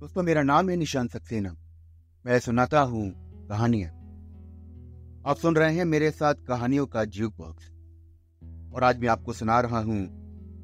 दोस्तों मेरा नाम है निशान सक्सेना। मैं सुनाता हूँ कहानियाँ। आप सुन रहे हैं मेरे साथ कहानियों का ज्यूक बॉक्स। और आज मैं आपको सुना रहा हूँ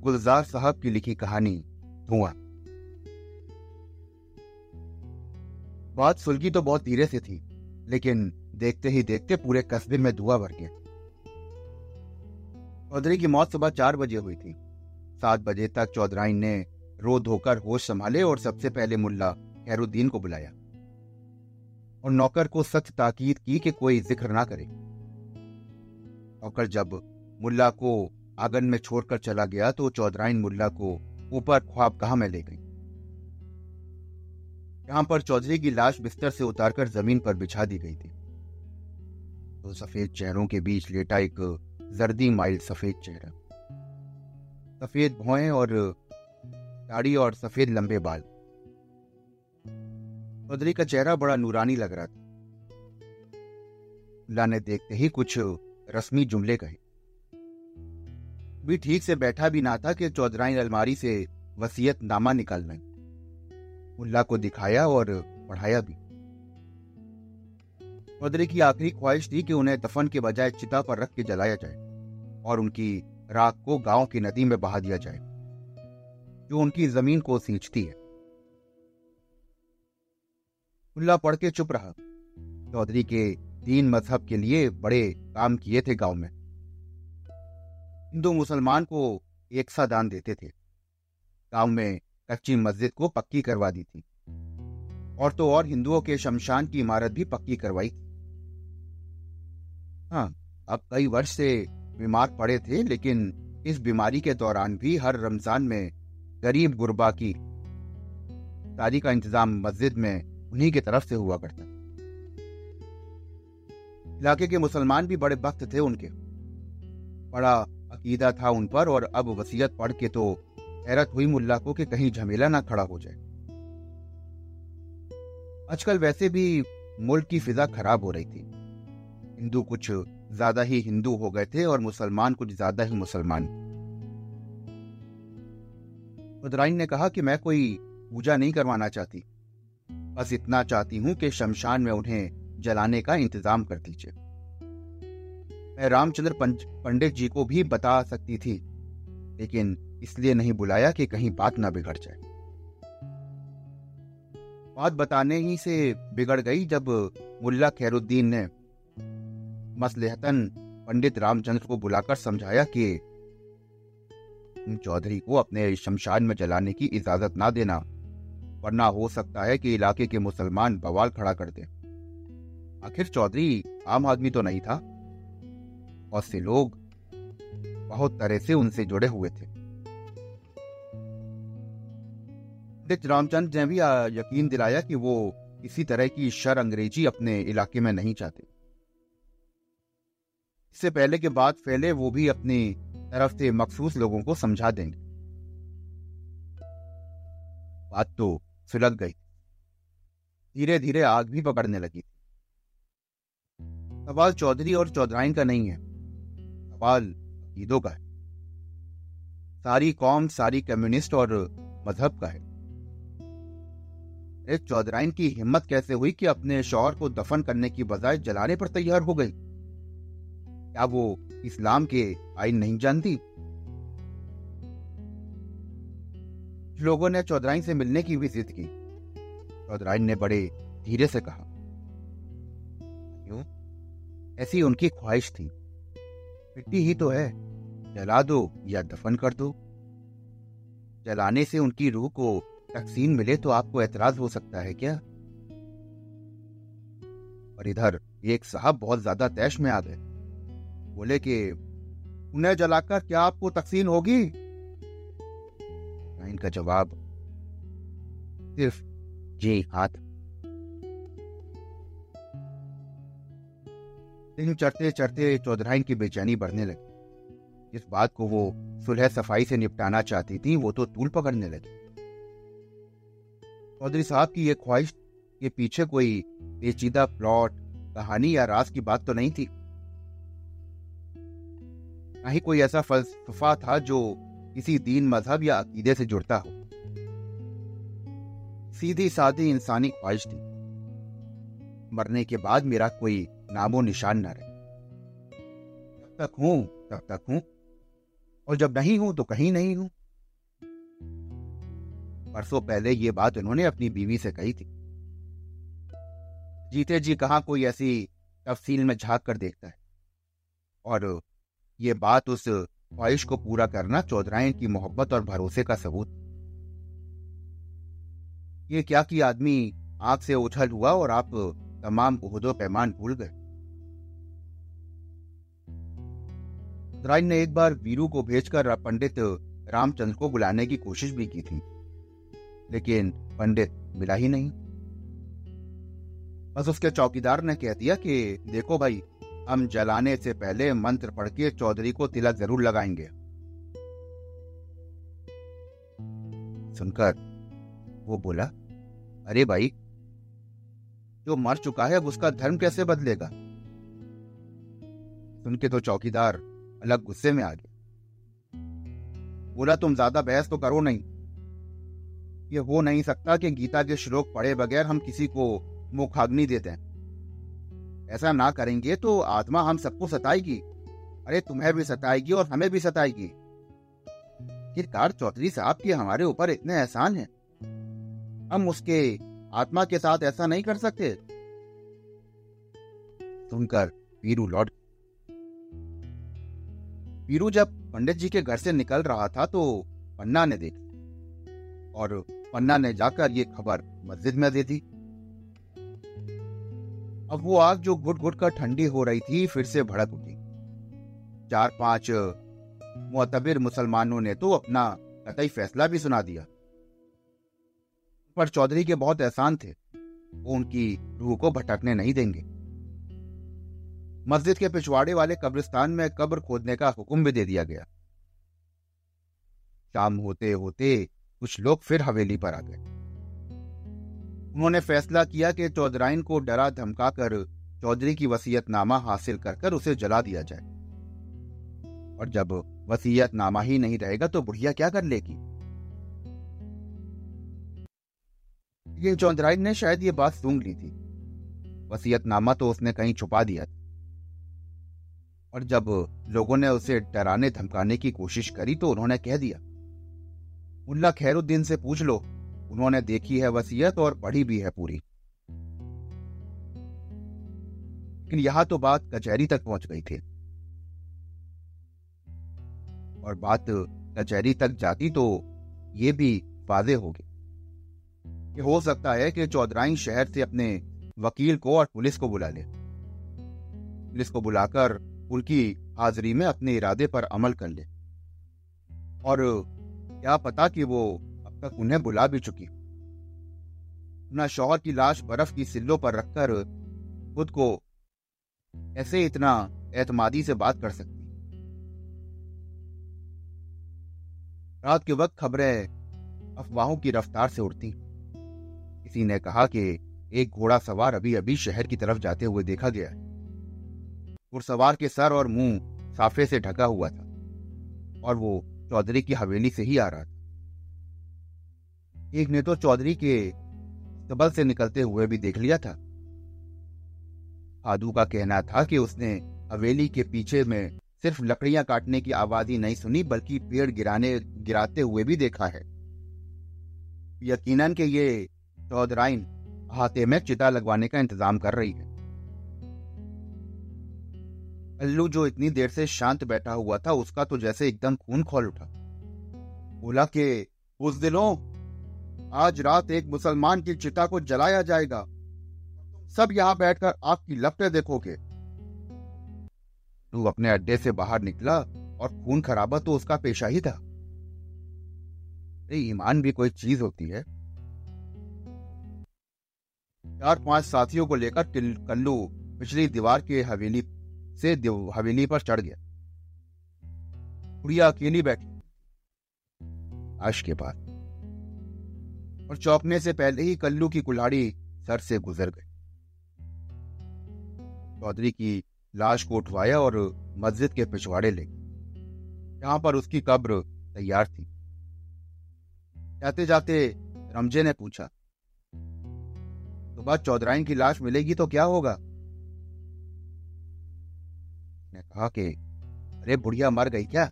गुलजार साहब की लिखी कहानी, धुआँ। बात सुलगी तो बहुत धीरे से थी, लेकिन देखते ही देखते पूरे कस्बे में धुआँ भर गया। चौधरी की मौत सुबह चार बजे हुई थी। सात बजे तक चौधराइन ने रो धोकर होश संभाले और सबसे पहले मुल्ला खैरुद्दीन को बुलाया और नौकर को सख्त ताकीद की कि कोई ज़िक्र ना करे। नौकर जब मुल्ला को आँगन में छोड़कर चला गया तो चौधराइन मुल्ला को ऊपर ख्वाबगाह में ले गई? यहाँ पर चौधरी की लाश बिस्तर से उतारकर ज़मीन पर बिछा दी गई थी। तो सफ़ेद चेहरों के बीच लेटा एक जर्दी माइल सफ़ेद चेहरा। सफ़ेद भौएँ और दाढ़ी और सफ़ेद लंबे बाल। चौधरी का चेहरा बड़ा नूरानी लग रहा था। मुल्ला ने देखते ही कुछ रस्मी जुमले कहे। भी ठीक से बैठा भी ना था कि चौधराइन अलमारी से वसीयत नामा निकाल लें। मुल्ला को दिखाया और पढ़ाया भी। चौधरी की आखिरी ख्वाहिश थी कि उन्हें दफन के बजाय चिता पर रख के जलाया जाए और उनकी राख को गाँव की नदी में बहा दिया जाए। जो उनकी ज़मीन को सींचती है। खुल्ला पढ़ के चुप रहा। चौधरी के दीन मज़हब के लिए बड़े काम किए थे गाँव में। हिंदू मुसलमान को एक सा दान देते थे। गाँव में कच्ची मस्जिद को पक्की करवा दी थी। और तो और हिंदुओं के शमशान की इमारत भी पक्की करवाई थी। हाँ अब कई वर्ष से बीमार पड़े थे, लेकिन इस बीमारी के दौरान भी हर रमज़ान में गरीब गुरबा की शादी का इंतज़ाम मस्जिद में उन्हीं की तरफ़ से हुआ करता। इलाके के मुसलमान भी बड़े वक्त थे उनके। बड़ा अकीदा था उन पर और अब वसीयत पढ़ के तो हैरत हुई मुल्ला को कि कहीं झमेला ना खड़ा हो जाए। आजकल वैसे भी मुल्क की फिजा खराब हो रही थी। हिंदू कुछ ज़्यादा ही हिंदू हो गए थे और मुसलमान कुछ ज़्यादा ही मुसलमान। खुदराइन ने कहा कि मैं कोई पूजा नहीं करवाना चाहती। बस इतना चाहती हूँ कि शमशान में उन्हें जलाने का इंतज़ाम कर दीजिए। मैं रामचंद्र पंडित जी को भी बता सकती थी, लेकिन इसलिए नहीं बुलाया कि कहीं बात ना बिगड़ जाए। बात बताने ही से बिगड़ गई जब मुल्ला खैरुद्दीन ने मसलहतन पंडित रामचंद्र को बुलाकर समझाया कि चौधरी को अपने शमशान में जलाने की इजाज़त ना देना, वरना हो सकता है कि इलाके के मुसलमान बवाल खड़ा कर दे। आखिर चौधरी आम आदमी तो नहीं था। और से लोग बहुत तरह से उनसे जुड़े हुए थे। रामचंद्र ने भी यकीन दिलाया कि वो किसी तरह की शर अंग्रेज़ी अपने इलाके में नहीं चाहते। इससे पहले के बाद फैले वो भी अपनी तरफ़ से मखसूस लोगों को समझा देंगे। बात तो सुलग गई। धीरे धीरे आग भी पकड़ने लगी। सवाल चौधरी और चौधराइन का नहीं है। सवाल ईदों का है। सारी कौम, सारी कम्युनिस्ट और मज़हब का है। एक चौधराइन की हिम्मत कैसे हुई कि अपने शौहर को दफन करने की बजाय जलाने पर तैयार हो गई? क्या वो इस्लाम के आइन नहीं जानती? लोगों ने चौधराइन से मिलने की भी जिद की। चौधराइन ने बड़े धीरे से कहा, क्यों? ऐसी उनकी ख्वाहिश थी। मिट्टी ही तो है, जला दो या दफन कर दो। जलाने से उनकी रूह को तकसीम मिले तो आपको एतराज़ हो सकता है क्या? और इधर एक साहब बहुत ज़्यादा तैश में आ गए। बोले कि, उन्हें जलाकर क्या आपको तकसीम होगी? इनका जवाब, सिर्फ़ जी, हाथ। लेकिन चढ़ते चढ़ते चौधराइन की बेचैनी बढ़ने लगी। जिस बात को वो सुलह सफ़ाई से निपटाना चाहती थी, वो तो तूल पकड़ने लगी। चौधरी साहब की यह ख्वाहिश के पीछे कोई पेचीदा प्लॉट, कहानी या राज की बात तो नहीं थी। ना ही कोई ऐसा फलसफा था जो किसी दीन मज़हब या अकीदे से जुड़ता हो। सीधी सादी इंसानी ख्वाहिश थी। मरने के बाद मेरा कोई नामो निशान न रहे। जब तक हूँ, तब तक हूँ। और जब नहीं हूँ तो कहीं नहीं हूँ। परसों पहले ये बात उन्होंने अपनी बीवी से कही थी। जीते जी कहा कोई ऐसी तफसील में झाँक कर देखता है? और ये बात उस ख्वाहिश को पूरा करना चौधरायन की मोहब्बत और भरोसे का सबूत ये क्या कि आदमी आँख से उछल हुआ और आप तमाम उहदो, पैमान भूल गए। चौधरायन ने एक बार वीरू को भेजकर पंडित रामचंद्र को बुलाने की कोशिश भी की थी, लेकिन पंडित मिला ही नहीं। बस उसके चौकीदार ने कह दिया कि, देखो भाई हम जलाने से पहले मंत्र पढ़ के चौधरी को तिलक ज़रूर लगाएँगे। सुनकर वो बोला, अरे भाई, जो मर चुका है उसका धर्म कैसे बदलेगा? सुन के तो चौकीदार अलग गुस्से में आ गया बोला, तुम ज़्यादा बहस तो करो नहीं। ये हो नहीं सकता कि गीता के श्लोक पढ़े बगैर हम किसी को मुखाग्नि देते हैं। ऐसा ना करेंगे तो आत्मा हम सबको सताएगी। अरे, तुम्हें भी सताएगी और हमें भी सताएगी। किरकार चौधरी साहब के हमारे ऊपर इतने एहसान हैं। हम उसके आत्मा के साथ ऐसा नहीं कर सकते। सुनकर वीरू लौट वीरू जब पंडित जी के घर से निकल रहा था तो पन्ना ने देखा और पन्ना ने जाकर ये खबर मस्जिद में दे दी। अब वो आग जो घुट घुट कर ठंडी हो रही थी, फिर से भड़क उठी। चार पाँच मोतबिर मुसलमानों ने तो अपना कतई फैसला भी सुना दिया। पर चौधरी के बहुत एहसान थे, वो उनकी रूह को भटकने नहीं देंगे। मस्जिद के पिछवाड़े वाले कब्रिस्तान में कब्र खोदने का हुक्म भी दे दिया गया। शाम होते होते कुछ लोग फिर हवेली पर आ गए। उन्होंने फैसला किया कि चौधराइन को डरा धमकाकर चौधरी की वसीयतनामा हासिल कर कर उसे जला दिया जाए। और जब वसीयतनामा ही नहीं रहेगा तो बुढ़िया क्या कर लेगी? लेकिन चौधराइन ने शायद ये बात सूंघ ली थी। वसीयतनामा तो उसने कहीं छुपा दिया था। और जब लोगों ने उसे डराने धमकाने की कोशिश करी तो उन्होंने कह दिया मुल्ला खैरुद्दीन से पूछ लो उन्होंने देखी है वसीयत और पढ़ी भी है पूरी। लेकिन यहाँ तो बात कचहरी तक पहुँच गई थी। और बात कचहरी तक जाती तो ये भी वादे होगी कि हो सकता है कि चौधराइन शहर से अपने वकील को और पुलिस को बुला ले। पुलिस को बुलाकर उनकी हाजिरी में अपने इरादे पर अमल कर ले। और क्या पता कि वो तक उन्हें बुला भी चुकी। अपना शौहर की लाश बर्फ़ की सिल्लों पर रखकर खुद को ऐसे इतना एतमादी से बात कर सकती। रात के वक्त खबरें अफवाहों की रफ्तार से उड़ती। किसी ने कहा कि एक घोड़ा सवार अभी अभी शहर की तरफ़ जाते हुए देखा गया घुड़सवार के सर और मुँह साफे से ढका हुआ था और वो चौधरी की हवेली से ही आ रहा था। एक ने तो चौधरी के सबल से निकलते हुए भी देख लिया था। आदू का कहना था कि उसने हवेली के पीछे में सिर्फ़ लकड़ियाँ काटने की आवाज़ ही नहीं सुनी, बल्कि पेड़ गिराने, गिराते हुए भी देखा है। यकीनन के ये चौधराइन हाथे में चिता लगवाने का इंतज़ाम कर रही है। अल्लू जो इतनी देर से शांत बैठा हुआ था, उसका तो जैसे एकदम खून खोल उठा। बोला कि, उस दिनों आज रात एक मुसलमान की चिता को जलाया जाएगा। सब यहाँ बैठकर आग की लपटे देखोगे। तू अपने अड्डे से बाहर निकला और खून खराबा तो उसका पेशा ही था। ईमान भी कोई चीज़ होती है। चार पाँच साथियों को लेकर कल्लू पिछली दीवार की हवेली से हवेली पर चढ़ गया। गुड़िया अकेली बैठी। आश के बाद। और चौंकने से पहले ही कल्लू की कुल्हाड़ी सर से गुजर गई। चौधरी की लाश को उठवाया और मस्जिद के पिछवाड़े ले गए पर उसकी कब्र तैयार थी। जाते जाते रमजे ने पूछा सुबह तो चौधराइन की लाश मिलेगी तो क्या होगा? ने कहा कि, अरे, बुढ़िया मर गई क्या?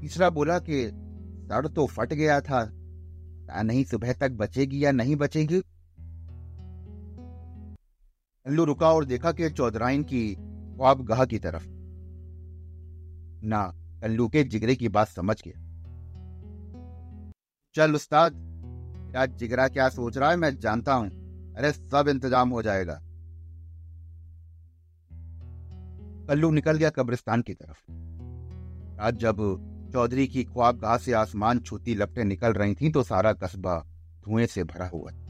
तीसरा बोला कि, सर तो फट गया था पता नहीं, सुबह तक बचेगी या नहीं बचेगी? अल्लू रुका और देखा कि चौधराइन की ख्वाब गाह की तरफ़। ना कल्लू के जिगरे की बात समझ गया चल उस्ताद मेरा जिगरा क्या सोच रहा है, मैं जानता हूँ। अरे, सब इंतज़ाम हो जाएगा। कल्लू निकल गया कब्रिस्तान की तरफ़। आज जब चौधरी की ख्वाब गाह से आसमान छूती लपटें निकल रही थीं तो सारा कस्बा धुएँ से भरा हुआ था।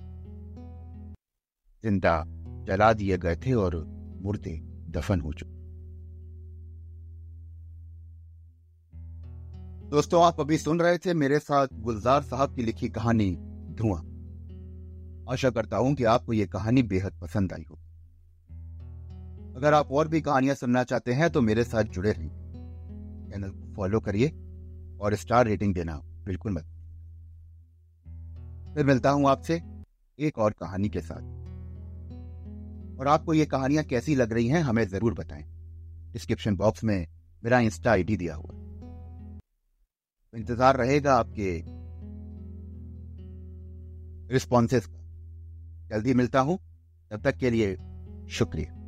ज़िंदा जला दिए गए थे और मुर्दे दफन हो चुके। दोस्तों, आप अभी सुन रहे थे मेरे साथ गुलजार साहब की लिखी कहानी धुआँ। आशा करता हूँ कि आपको यह कहानी बेहद पसंद आई हो। अगर आप और भी कहानियाँ सुनना चाहते हैं तो मेरे साथ जुड़े रहिए। चैनल को फॉलो करिए और स्टार रेटिंग देना, बिल्कुल मत। फिर मिलता हूँ आपसे एक और कहानी के साथ। और आपको ये कहानियाँ कैसी लग रही हैं, हमें ज़रूर बताएँ। डिस्क्रिप्शन बॉक्स में मेरा इंस्टा आईडी दिया हुआ। तो इंतज़ार रहेगा आपके रिस्पॉन्सेस का। जल्दी मिलता हूँ, तब तक के लिए शुक्रिया।